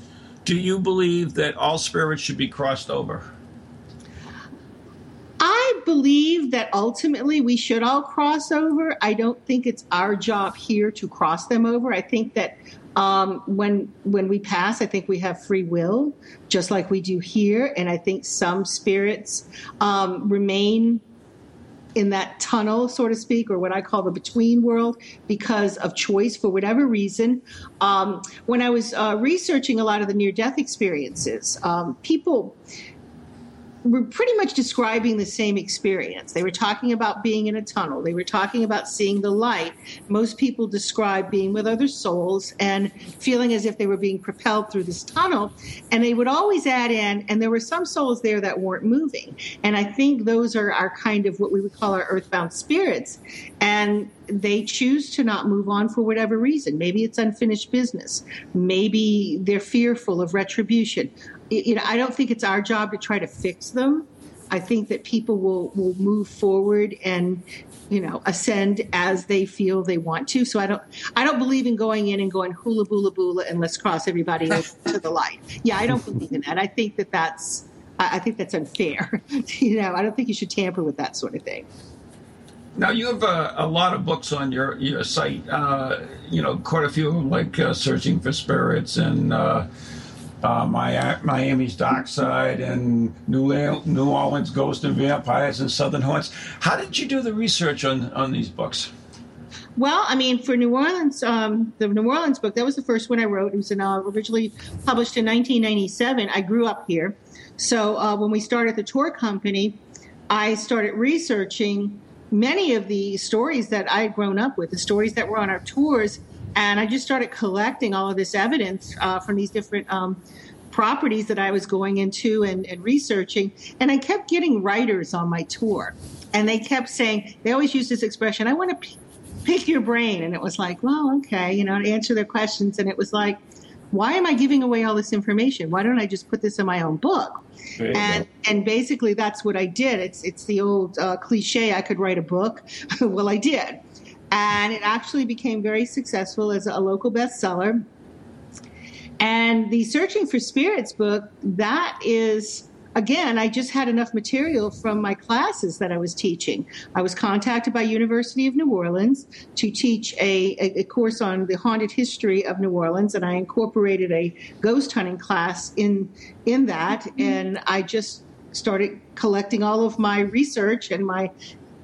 do you believe that all spirits should be crossed over?" Believe that ultimately we should all cross over. I don't think it's our job here to cross them over. I think that um, when when we pass, I think we have free will, just like we do here. And I think some spirits um, remain in that tunnel, so to speak, or what I call the between world, because of choice for whatever reason. Um, when I was uh, researching a lot of the near death experiences, um, people were pretty much describing the same experience. They were talking about being in a tunnel. They were talking about seeing the light. Most people describe being with other souls and feeling as if they were being propelled through this tunnel. And they would always add in, and there were some souls there that weren't moving. And I think those are our kind of what we would call our earthbound spirits. And they choose to not move on for whatever reason. Maybe it's unfinished business. Maybe they're fearful of retribution you know, I don't think it's our job to try to fix them. I think that people will will move forward and you know ascend as they feel they want to. So I don't I don't believe in going in and going hula bula bula and let's cross everybody to the light. Yeah, I don't believe in that. I think that that's I think that's unfair. you know, I don't think you should tamper with that sort of thing. Now you have a, a lot of books on your your site. Uh, you know, quite a few of them, like uh, "Searching for Spirits" and uh, uh, Miami's Dark Side and New, New Orleans Ghosts and Vampires and Southern Haunts. How did you do the research on, on these books? Well, I mean, for New Orleans, um, the New Orleans book, that was the first one I wrote. It was uh, originally published in 1997. I grew up here. So uh, when we started the tour company, I started researching many of the stories that I had grown up with, the stories that were on our tours, and I just started collecting all of this evidence uh, from these different um, properties that I was going into and, and, researching. And I kept getting writers on my tour. And they kept saying, they always use this expression, I want to p- pick your brain. And it was like, well, okay, you know, to answer their questions. And it was like, why am I giving away all this information? Why don't I just put this in my own book? And and basically that's what I did. It's it's the old uh, cliche. I could write a book. well, I did and it actually became very successful as a local bestseller. And the Searching for Spirits book, that is, again, I just had enough material from my classes that I was teaching. I was contacted by University of New Orleans to teach a, a, a course on the haunted history of New Orleans, and I incorporated a ghost hunting class in in that, mm-hmm. and I just started collecting all of my research and my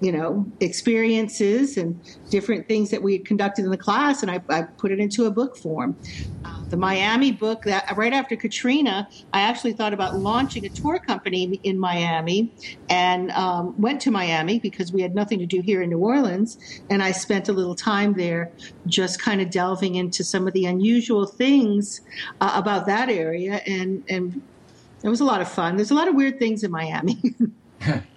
you know, experiences and different things that we had conducted in the class, and I, I put it into a book form. Uh, the Miami book that right after Katrina, I actually thought about launching a tour company in Miami, and um, went to Miami because we had nothing to do here in New Orleans, and I spent a little time there, just kind of delving into some of the unusual things uh, about that area, and and it was a lot of fun. There's a lot of weird things in Miami.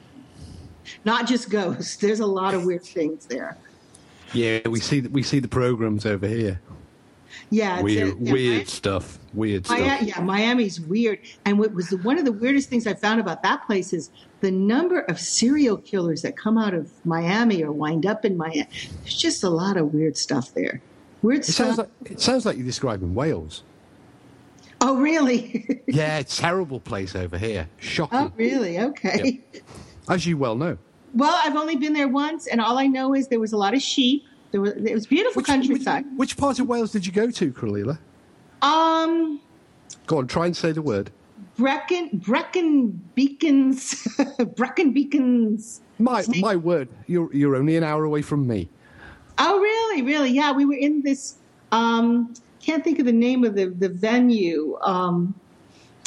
not just ghosts. There's a lot of weird things there. Yeah, we see we see the programs over here. Yeah, it's Weird, a- yeah, weird Miami- stuff. Weird stuff. Miami, yeah, Miami's weird. And what was the, one of the weirdest things I found about that place is the number of serial killers that come out of Miami or wind up in Miami. There's just a lot of weird stuff there. Weird It stuff. sounds like it sounds like you're describing Wales. oh, really? Yeah, terrible place over here. Oh, Shocking, oh, really? Okay. as you well know. Well, I've only been there once, and all I know is there was a lot of sheep. There was it was beautiful Which, countryside. which, which part of Wales did you go to, Kalila? Um, Go on, try and say the word. Brecon, Brecon Beacons, Brecon Beacons. My my word, you're you're only an hour away from me. Oh, really? Really? Yeah, we were in this. Um, can't think of the name of the the venue. Um,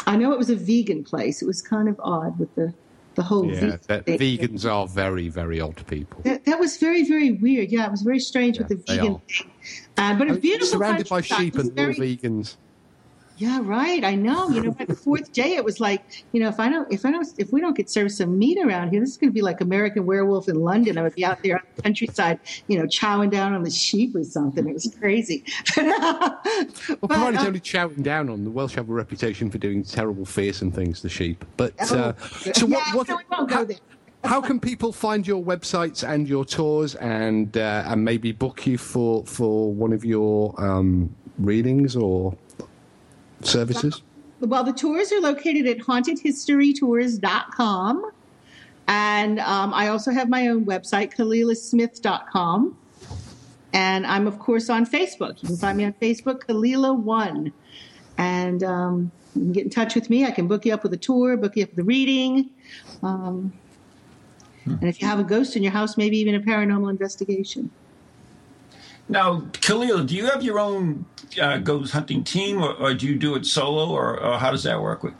I know it was a vegan place. It was kind of odd with the the whole Yeah, that, thing. vegans are very very odd people. That, that was very very weird. Yeah, it was very strange with the vegan are. thing. Uh, but a beautiful surrounded by sheep and all very- vegans. Yeah, right. I know. You know, by the fourth day, it was like, you know, if I don't, if I don't, if we don't get served some meat around here, this is going to be like American Werewolf in London. I would be out there on the countryside, you know, chowing down on the sheep or something. It was crazy. Well, But, uh, only shouting down on the Welsh have a reputation for doing terrible, fearsome things to sheep. But uh, Oh, so yeah, what? what so won't go how, there. how can people find your websites and your tours and uh, and maybe book you for for one of your um, readings or services? Well, the tours are located at hauntedhistorytours.com. And um, I also have my own website, KalilaSmith.com. And I'm, of course, on Facebook. You can find me on Facebook, Kalila1. And um, you can get in touch with me. I can book you up with a tour, book you up with a reading. Um, And if you have a ghost in your house, maybe even a paranormal investigation. Now, Khalil, do you have your own uh, ghost hunting team, or, or do you do it solo, or, or how does that work? With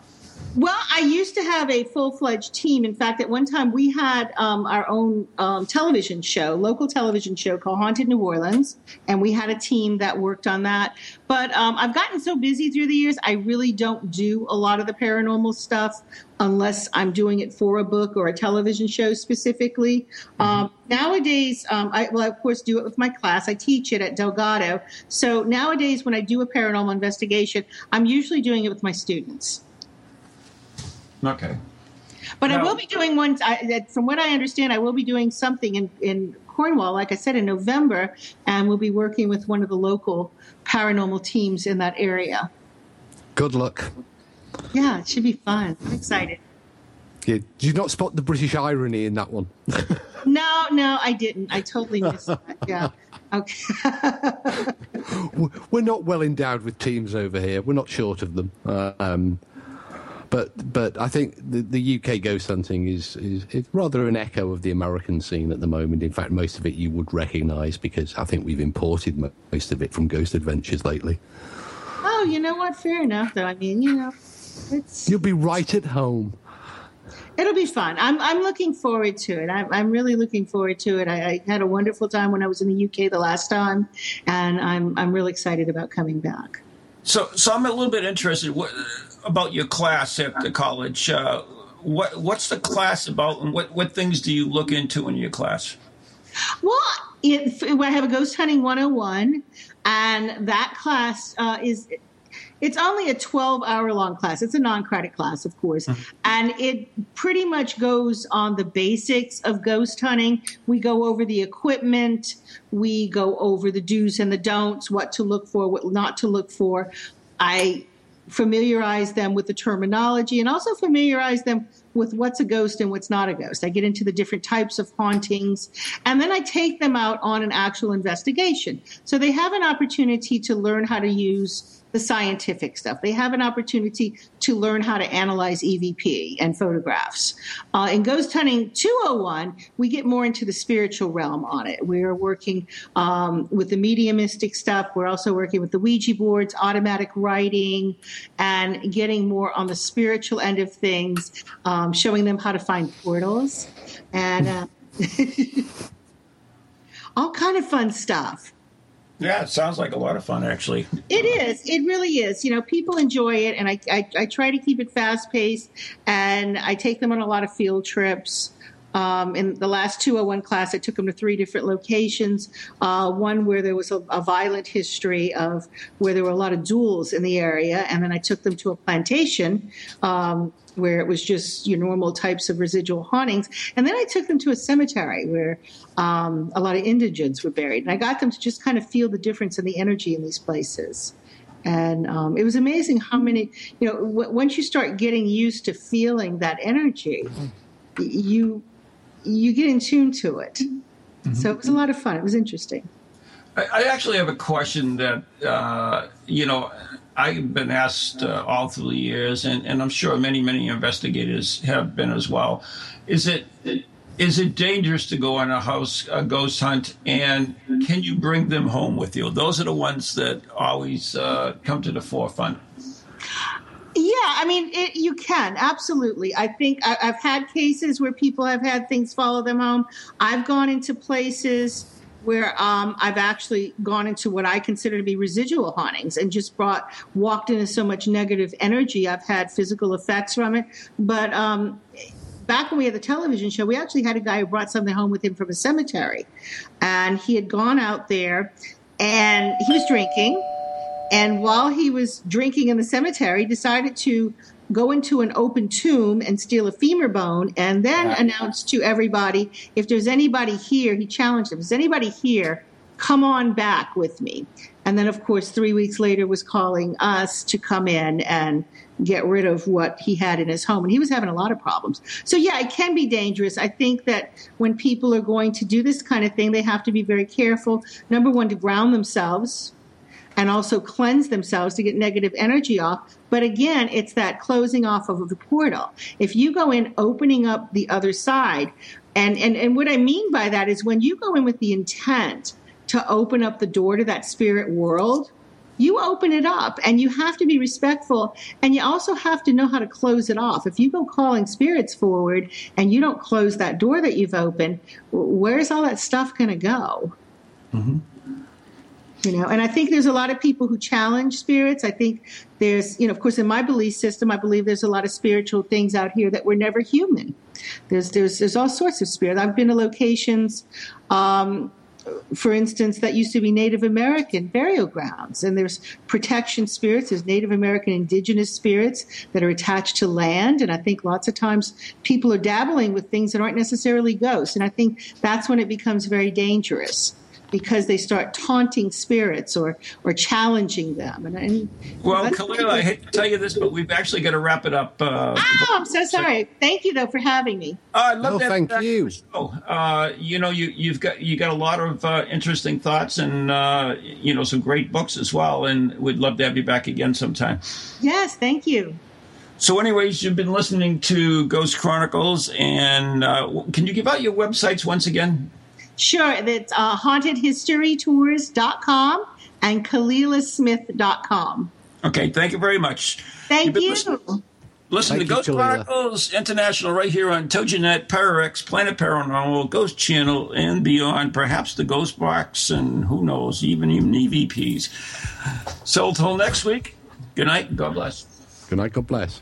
Well, I used to have a full fledged team. In fact, at one time we had um, our own um, television show, local television show called Haunted New Orleans, and we had a team that worked on that. But um, I've gotten so busy through the years, I really don't do a lot of the paranormal stuff unless I'm doing it for a book or a television show specifically. Um, nowadays, um, I well, I, of course, do it with my class. I teach it at Delgado. So nowadays, when I do a paranormal investigation, I'm usually doing it with my students. Okay, But I will be doing one. I, that- from what I understand, I will be doing something in, in Cornwall, like I said, in November, and we'll be working with one of the local paranormal teams in that area. Good luck. Yeah, it should be fun. I'm excited. Yeah, did you not spot the British irony in that one? No, no, I didn't. I totally missed that. Yeah. Okay. We're not well endowed with teams over here. We're not short of them. Uh, um, but but I think the, the UK ghost hunting is, is is rather an echo of the American scene at the moment. In fact, most of it you would recognise because I think we've imported most of it from Ghost Adventures lately. oh, you know what? Fair enough, though. I mean, you know, it's You'll be right at home. it'll be fun. I'm I'm looking forward to it. I'm I'm really looking forward to it. I, I had a wonderful time when I was in the UK the last time, and I'm I'm really excited about coming back. So so I'm a little bit interested what, about your class at the college. Uh, what what's the class about, and what what things do you look into in your class? Well, I have a ghost hunting 101, and that class uh, is. It's only a 12 hour long class. It's a non credit class, of course. Mm-hmm. And it pretty much goes on the basics of ghost hunting. We go over the equipment, we go over the do's and the don'ts, what to look for, what not to look for. I familiarize them with the terminology and also familiarize them with what's a ghost and what's not a ghost. I get into the different types of hauntings and then I take them out on an actual investigation. So they have an opportunity to learn how to use the scientific stuff. They have an opportunity to learn how to analyze EVP and photographs. Uh, in Ghost Hunting 201, we get more into the spiritual realm on it. We're working um, with the mediumistic stuff. We're also working with the Ouija boards, automatic writing, and getting more on the spiritual end of things, um, showing them how to find portals and uh, all kind of fun stuff. Yeah, it sounds like a lot of fun, actually. It is. It really is. You know, people enjoy it, and I, I, I try to keep it fast paced, and I take them on a lot of field trips. Um, in the last 201 class, I took them to three different locations. Uh, one where there was a, a, violent history of where there were a lot of duels in the area, and then I took them to a plantation. Um, where it was just your normal types of residual hauntings. And then I took them to a cemetery where um, a lot of indigents were buried. And I got them to just kind of feel the difference in the energy in these places. And um, it was amazing how many, you know, w- once you start getting used to feeling that energy, you you get in tune to it. Mm-hmm. So it was a lot of fun. It was interesting. I, I actually have a question that uh, you know I've been asked uh, all through the years, and, and I'm sure many many investigators have been as well. Is it is it dangerous to go on a house a ghost hunt, and can you bring them home with you? Those are the ones that always uh, come to the forefront. Yeah, I mean, it, you can absolutely. I think I, have had cases where people have had things follow them home. I've gone into places where um, I've actually gone into what I consider to be residual hauntings and just brought walked into so much negative energy. I've had physical effects from it, but um, back when we had the television show, we actually had a guy who brought something home with him from a cemetery, and he had gone out there and he was drinking. And while he was drinking in the cemetery, decided to go into an open tomb and steal a femur bone and then announce to everybody if there's anybody here, he challenged them, is anybody here? Come on back with me. And then, of course, three weeks later was calling us to come in and get rid of what he had in his home. And he was having a lot of problems. So, yeah, it can be dangerous. I think that when people are going to do this kind of thing, they have to be very careful. Number one, to ground themselves and also cleanse themselves to get negative energy off. But again, it's that closing off of the portal. If you go in opening up the other side, and, and, and what I mean by that is when you go in with the intent to open up the door to that spirit world, you open it up and you have to be respectful and you also have to know how to close it off. If you go calling spirits forward and you don't close that door that you've opened, where's all that stuff going to go? Mm-hmm you know and i think there's a lot of people who challenge spirits i think there's you know of course in my belief system i believe there's a lot of spiritual things out here that were never human there's there's there's all sorts of spirits i've been to locations um, for instance, that used to be Native American burial grounds. And there's protection spirits, there's Native American indigenous spirits that are attached to land. And I think lots of times people are dabbling with things that aren't necessarily ghosts. And I think that's when it becomes very dangerous because they start taunting spirits or or challenging them. And, and well, Khalil, I hate to tell you this, but we've actually got to wrap it up. Uh, oh, I'm so sorry. So, thank you though for having me. Uh, I love oh, that. Thank you. Uh, you know, you you've got you got a lot of uh, interesting thoughts and uh, you know some great books as well, and we'd love to have you back again sometime. Yes, thank you. So, anyways, you've been listening to Ghost Chronicles, and uh, can you give out your websites once again? Sure. That's uh, hauntedhistorytours.com and KalilaSmith.com. Okay. Thank you very much. Thank you. Listen, listen Thank to Ghost you, Chronicles International right here on TogiNet, ParaX, Planet Paranormal, Ghost Channel, and beyond. Perhaps the Ghost Box, and who knows, even even EVPs. So, until next week, good night. God bless. Good night. God bless.